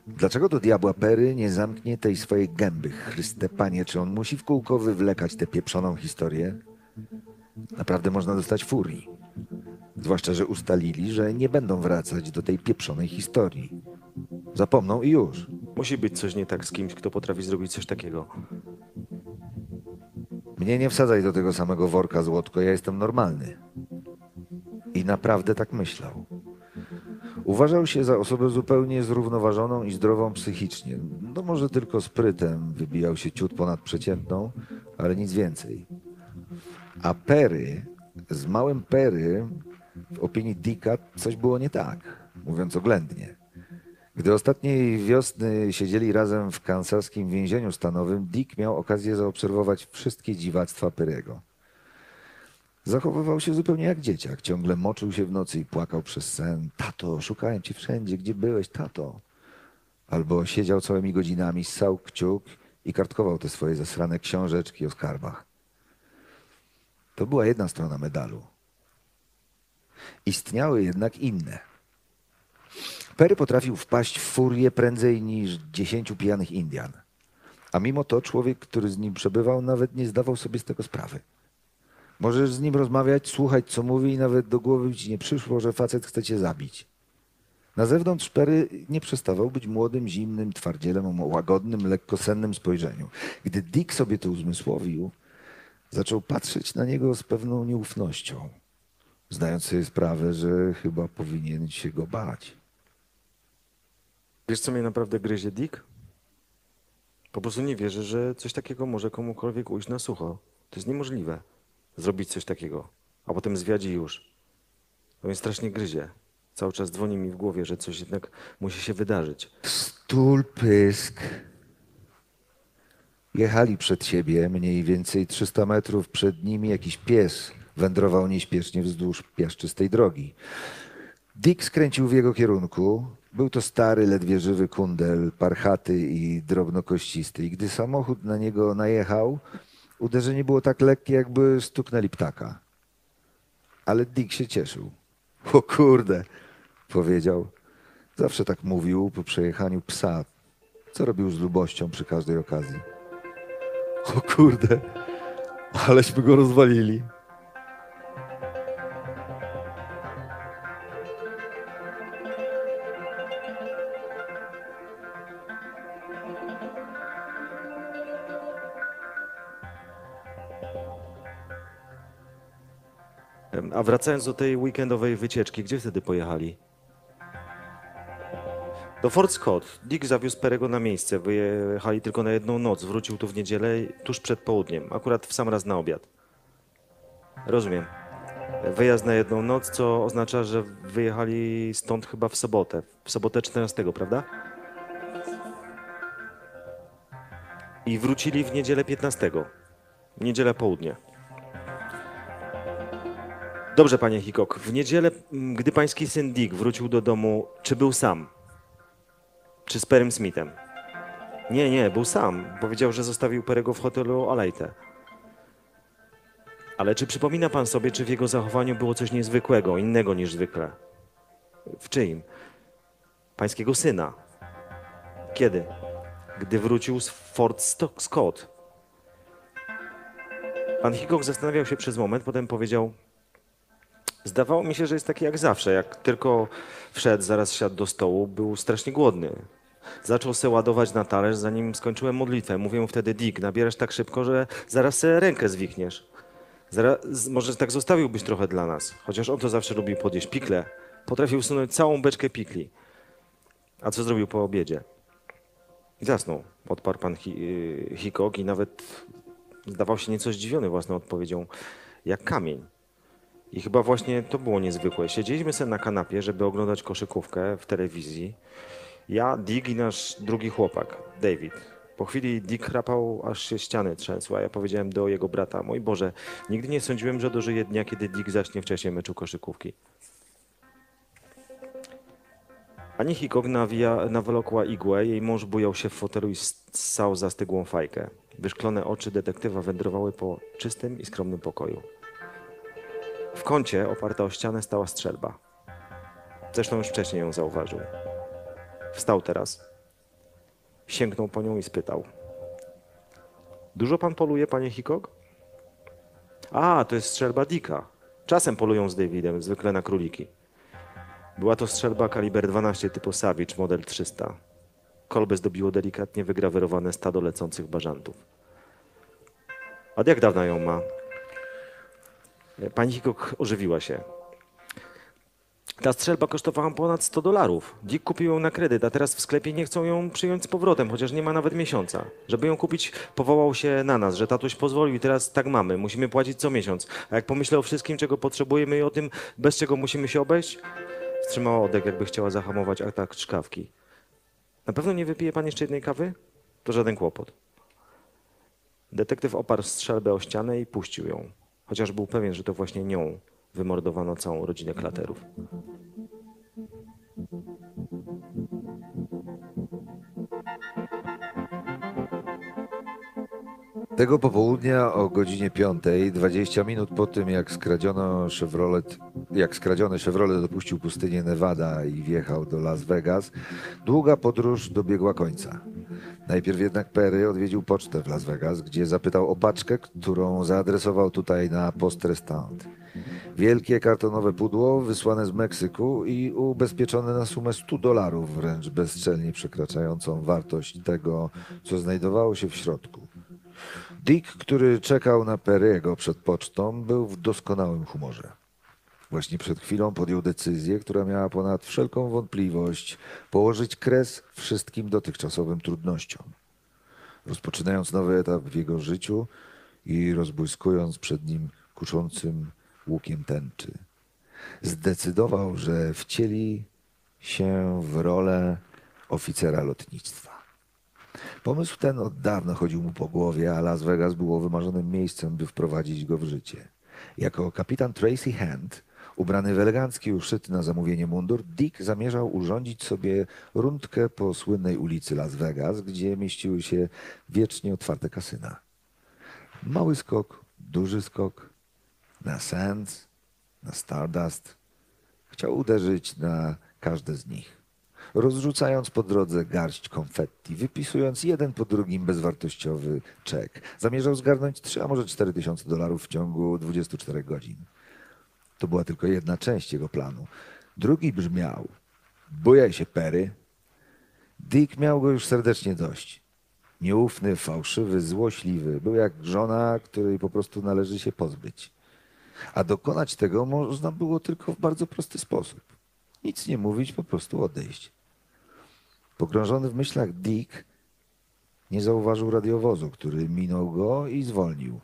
S2: Dlaczego do diabła Pery nie zamknie tej swojej gęby? Chryste panie, czy on musi w kółko wywlekać tę pieprzoną historię? Naprawdę można dostać furii. Zwłaszcza, że ustalili, że nie będą wracać do tej pieprzonej historii. Zapomną i już.
S3: Musi być coś nie tak z kimś, kto potrafi zrobić coś takiego.
S2: Mnie nie wsadzaj do tego samego worka, Złotko, ja jestem normalny. I naprawdę tak myślał. Uważał się za osobę zupełnie zrównoważoną i zdrową psychicznie. No może tylko sprytem wybijał się ciut ponad przeciętną, ale nic więcej. A Perry, z małym Perry, w opinii Dicka coś było nie tak, mówiąc oględnie. Gdy ostatniej wiosny siedzieli razem w kansaskim więzieniu stanowym, Dick miał okazję zaobserwować wszystkie dziwactwa Perego. Zachowywał się zupełnie jak dzieciak. Ciągle moczył się w nocy i płakał przez sen. Tato, szukałem cię wszędzie. Gdzie byłeś, tato? Albo siedział całymi godzinami, ssał kciuk i kartkował te swoje zasrane książeczki o skarbach. To była jedna strona medalu. Istniały jednak inne. Perry potrafił wpaść w furię prędzej niż dziesięciu pijanych Indian. A mimo to człowiek, który z nim przebywał, nawet nie zdawał sobie z tego sprawy. Możesz z nim rozmawiać, słuchać, co mówi i nawet do głowy ci nie przyszło, że facet chce cię zabić. Na zewnątrz Perry nie przestawał być młodym, zimnym twardzielem o łagodnym, lekkosennym spojrzeniu. Gdy Dick sobie to uzmysłowił, zaczął patrzeć na niego z pewną nieufnością, zdając sobie sprawę, że chyba powinien się go bać.
S3: Wiesz, co mnie naprawdę gryzie, Dick? Po prostu nie wierzę, że coś takiego może komukolwiek ujść na sucho. To jest niemożliwe. Zrobić coś takiego, a potem zwiać i już. To mnie strasznie gryzie. Cały czas dzwoni mi w głowie, że coś jednak musi się wydarzyć.
S2: Stul pysk. Jechali przed siebie, mniej więcej 300 metrów przed nimi jakiś pies wędrował nieśpiesznie wzdłuż piaszczystej drogi. Dick skręcił w jego kierunku. Był to stary, ledwie żywy kundel, parchaty i drobnokościsty. I gdy samochód na niego najechał, uderzenie było tak lekkie, jakby stuknęli ptaka. Ale Dick się cieszył. O kurde, powiedział. Zawsze tak mówił po przejechaniu psa, co robił z lubością przy każdej okazji. O kurde, aleśmy go rozwalili.
S3: A wracając do tej weekendowej wycieczki, gdzie wtedy pojechali? Do Fort Scott. Dick zawiózł Perego na miejsce. Wyjechali tylko na jedną noc. Wrócił tu w niedzielę, tuż przed południem. Akurat w sam raz na obiad. Rozumiem. Wyjazd na jedną noc, co oznacza, że wyjechali stąd chyba w sobotę. W sobotę 14, prawda? I wrócili w niedzielę 15. Niedzielę południe. Dobrze, panie Hickok. W niedzielę, gdy pański syn Dick wrócił do domu, czy był sam? Czy z Perem Smithem? Nie, nie, był sam. Powiedział, że zostawił Perego w hotelu Olejte. Ale czy przypomina pan sobie, czy w jego zachowaniu było coś niezwykłego, innego niż zwykle? W czyim? Pańskiego syna. Kiedy? Gdy wrócił z Fort Scott. Pan Hickok zastanawiał się przez moment, potem powiedział: Zdawało mi się, że jest taki jak zawsze. Jak tylko wszedł, zaraz siadł do stołu, był strasznie głodny. Zaczął se ładować na talerz, zanim skończyłem modlitwę. Mówię mu wtedy, Dick, nabierasz tak szybko, że zaraz se rękę zwichniesz. Zaraz, może tak zostawiłbyś trochę dla nas. Chociaż on to zawsze lubił podjeść pikle. Potrafił usunąć całą beczkę pikli. A co zrobił po obiedzie? Zasnął, odparł pan y, Hickok i nawet zdawał się nieco zdziwiony własną odpowiedzią, jak kamień. I chyba właśnie to było niezwykłe. Siedzieliśmy sobie na kanapie, żeby oglądać koszykówkę w telewizji. Ja, Dick i nasz drugi chłopak, David. Po chwili Dick chrapał, aż się ściany trzęsły, a ja powiedziałem do jego brata, mój Boże, nigdy nie sądziłem, że dożyję dnia, kiedy Dick zacznie wcześniej meczu koszykówki. Ani Hickok nawija, nawlokła igłę, jej mąż bujał się w fotelu i ssał zastygłą fajkę. Wyszklone oczy detektywa wędrowały po czystym i skromnym pokoju. W kącie, oparta o ścianę, stała strzelba. Zresztą już wcześniej ją zauważył. Wstał teraz. Sięgnął po nią i spytał. Dużo pan poluje, panie Hickok? A, to jest strzelba Dicka. Czasem polują z Davidem, zwykle na króliki. Była to strzelba kaliber 12 typu Savage, model 300. Kolbę zdobiło delikatnie wygrawerowane stado lecących bażantów. Od jak dawna ją ma? Pani Hickok ożywiła się. Ta strzelba kosztowała ponad 100 dolarów. Dick kupił ją na kredyt, a teraz w sklepie nie chcą ją przyjąć z powrotem, chociaż nie ma nawet miesiąca. Żeby ją kupić, powołał się na nas, że tatuś pozwolił i teraz tak mamy. Musimy płacić co miesiąc. A jak pomyślę o wszystkim, czego potrzebujemy i o tym, bez czego musimy się obejść, wstrzymała oddech, jakby chciała zahamować atak czkawki. Na pewno nie wypije pan jeszcze jednej kawy? To żaden kłopot. Detektyw oparł strzelbę o ścianę i puścił ją, chociaż był pewien, że to właśnie nią wymordowano całą rodzinę klaterów.
S2: Tego popołudnia o godzinie 5, 20 minut po tym jak skradziono Chevrolet, jak skradziony Chevrolet dopuścił pustynię Nevada i wjechał do Las Vegas, długa podróż dobiegła końca. Najpierw jednak Perry odwiedził pocztę w Las Vegas, gdzie zapytał o paczkę, którą zaadresował tutaj na Post Restant. Wielkie kartonowe pudło wysłane z Meksyku i ubezpieczone na sumę 100 dolarów, wręcz bezczelnie przekraczającą wartość tego, co znajdowało się w środku. Dick, który czekał na Perry'ego przed pocztą, był w doskonałym humorze. Właśnie przed chwilą podjął decyzję, która miała ponad wszelką wątpliwość położyć kres wszystkim dotychczasowym trudnościom. Rozpoczynając nowy etap w jego życiu i rozbłyskując przed nim kuszącym łukiem tęczy, zdecydował, że wcieli się w rolę oficera lotnictwa. Pomysł ten od dawna chodził mu po głowie, a Las Vegas było wymarzonym miejscem, by wprowadzić go w życie. Jako kapitan Tracy Hand, ubrany w elegancki, uszyty na zamówienie mundur, Dick zamierzał urządzić sobie rundkę po słynnej ulicy Las Vegas, gdzie mieściły się wiecznie otwarte kasyna. Mały skok, duży skok, na Sands, na Stardust. Chciał uderzyć na każde z nich rozrzucając po drodze garść konfetti, wypisując jeden po drugim bezwartościowy czek. Zamierzał zgarnąć 3, a może 4 tysiące dolarów w ciągu 24 godzin. To była tylko jedna część jego planu. Drugi brzmiał: Bujaj się, Perry. Dick miał go już serdecznie dość. Nieufny, fałszywy, złośliwy. Był jak żona, której po prostu należy się pozbyć. A dokonać tego można było tylko w bardzo prosty sposób. Nic nie mówić, po prostu odejść. Pogrążony w myślach Dick nie zauważył radiowozu, który minął go i zwolnił.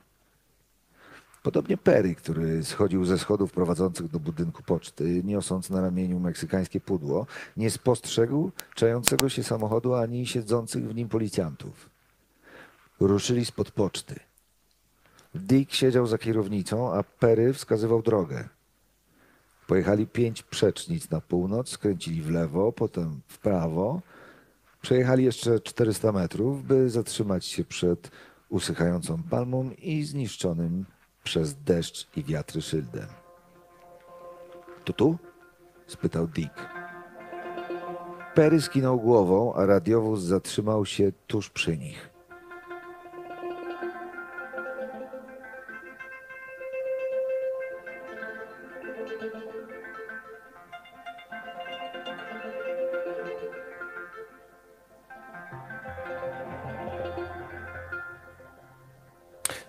S2: Podobnie Perry, który schodził ze schodów prowadzących do budynku poczty, niosąc na ramieniu meksykańskie pudło, nie spostrzegł czającego się samochodu ani siedzących w nim policjantów. Ruszyli spod poczty. Dick siedział za kierownicą, a Perry wskazywał drogę. Pojechali pięć przecznic na północ, skręcili w lewo, potem w prawo, Przejechali jeszcze 400 metrów, by zatrzymać się przed usychającą palmą i zniszczonym przez deszcz i wiatry szyldem. To tu? spytał Dick. Perry skinął głową, a radiowóz zatrzymał się tuż przy nich.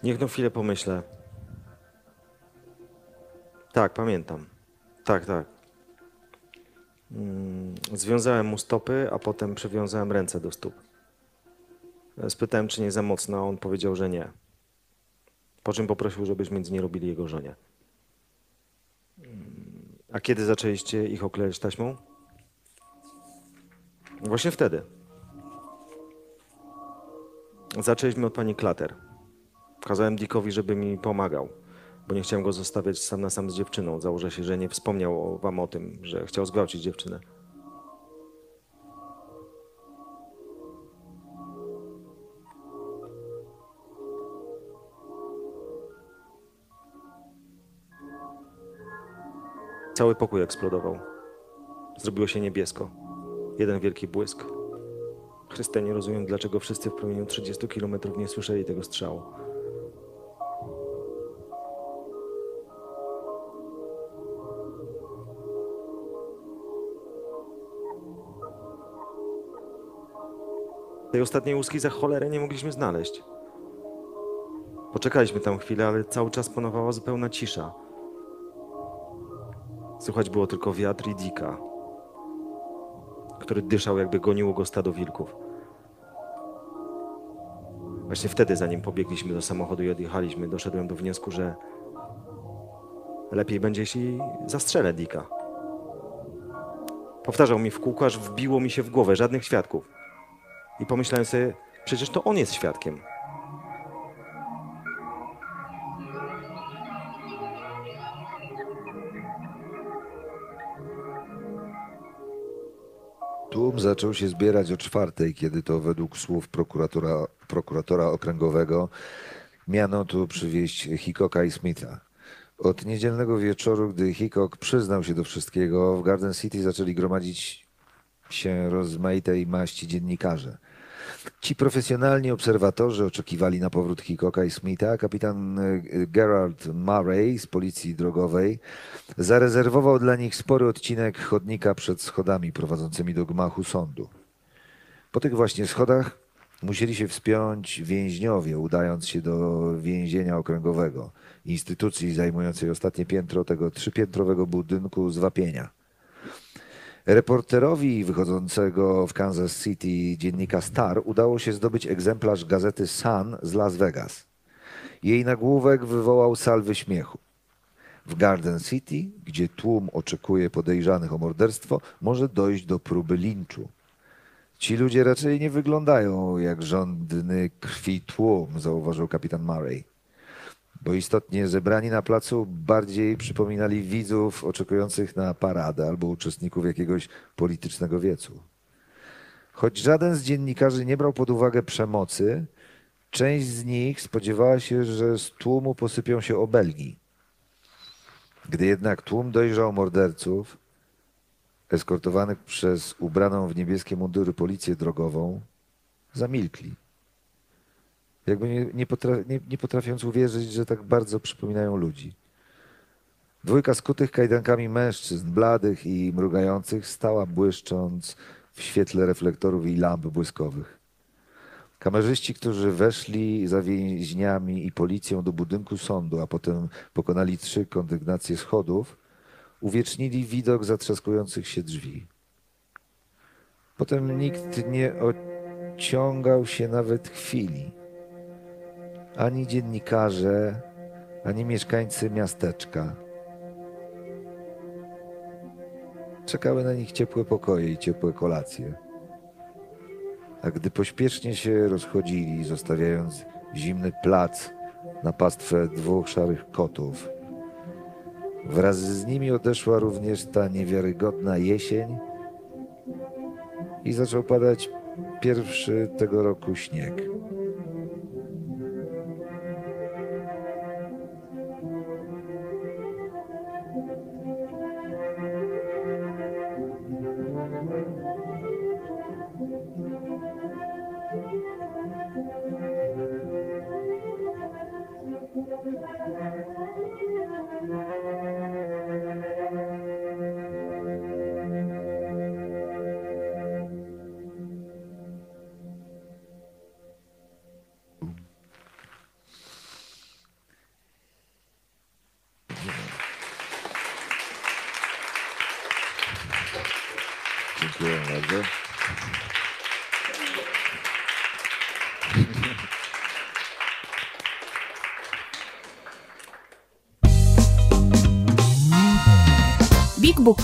S3: Niech no chwilę pomyślę. Tak, pamiętam. Tak, tak. Mm, Związałem mu stopy, a potem przywiązałem ręce do stóp. Spytałem, czy nie za mocno, a on powiedział, że nie. Po czym poprosił, żebyśmy nic nie robili jego żonie. Mm, A kiedy zaczęliście ich oklejać taśmą? Właśnie wtedy. Zaczęliśmy od pani Klater. Kazałem Dickowi, żeby mi pomagał, bo nie chciałem go zostawiać sam na sam z dziewczyną. Założę się, że nie wspomniał wam o tym, że chciał zgwałcić dziewczynę. Cały pokój eksplodował. Zrobiło się niebiesko. Jeden wielki błysk. Chryste, nie rozumiem, dlaczego wszyscy w promieniu 30 km nie słyszeli tego strzału. Tej ostatniej łuski za cholerę nie mogliśmy znaleźć. Poczekaliśmy tam chwilę, ale cały czas panowała zupełna cisza. Słychać było tylko wiatr i dzika, który dyszał, jakby goniło go stado wilków. Właśnie wtedy, zanim pobiegliśmy do samochodu i odjechaliśmy, doszedłem do wniosku, że lepiej będzie, jeśli zastrzelę Dika. Powtarzał mi w kółko, aż wbiło mi się w głowę żadnych świadków. I pomyślałem sobie, przecież to on jest świadkiem.
S2: Tłum zaczął się zbierać o czwartej, kiedy to według słów prokuratora, prokuratora okręgowego miano tu przywieźć Hickoka i Smitha. Od niedzielnego wieczoru, gdy Hickok przyznał się do wszystkiego, w Garden City zaczęli gromadzić się rozmaitej maści dziennikarze. Ci profesjonalni obserwatorzy oczekiwali na powrót Hickocka i Smitha. Kapitan e, Gerard Murray z policji drogowej zarezerwował dla nich spory odcinek chodnika przed schodami prowadzącymi do gmachu sądu. Po tych właśnie schodach musieli się wspiąć więźniowie, udając się do więzienia okręgowego, instytucji zajmującej ostatnie piętro tego trzypiętrowego budynku z wapienia. Reporterowi wychodzącego w Kansas City dziennika Star udało się zdobyć egzemplarz gazety Sun z Las Vegas. Jej nagłówek wywołał salwy śmiechu. W Garden City, gdzie tłum oczekuje podejrzanych o morderstwo, może dojść do próby linczu. Ci ludzie raczej nie wyglądają jak żądny krwi tłum, zauważył kapitan Murray bo istotnie zebrani na placu bardziej przypominali widzów oczekujących na paradę albo uczestników jakiegoś politycznego wiecu. Choć żaden z dziennikarzy nie brał pod uwagę przemocy, część z nich spodziewała się, że z tłumu posypią się obelgi. Gdy jednak tłum dojrzał morderców, eskortowanych przez ubraną w niebieskie mundury policję drogową, zamilkli. Jakby nie, nie, nie, nie potrafiąc uwierzyć, że tak bardzo przypominają ludzi. Dwójka skutych kajdankami mężczyzn, bladych i mrugających, stała błyszcząc w świetle reflektorów i lamp błyskowych. Kamerzyści, którzy weszli za więźniami i policją do budynku sądu, a potem pokonali trzy kondygnacje schodów, uwiecznili widok zatrzaskujących się drzwi. Potem nikt nie ociągał się nawet chwili ani dziennikarze, ani mieszkańcy miasteczka. Czekały na nich ciepłe pokoje i ciepłe kolacje. A gdy pośpiesznie się rozchodzili, zostawiając zimny plac na pastwę dwóch szarych kotów, wraz z nimi odeszła również ta niewiarygodna jesień i zaczął padać pierwszy tego roku śnieg.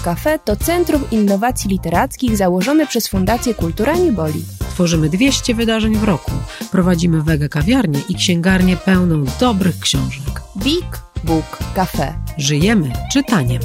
S4: Cafe to Centrum Innowacji Literackich założone przez Fundację Kultura Nie Boli.
S1: Tworzymy 200 wydarzeń w roku. Prowadzimy wege kawiarnię i księgarnię pełną dobrych książek.
S4: Big Book Cafe.
S1: Żyjemy czytaniem.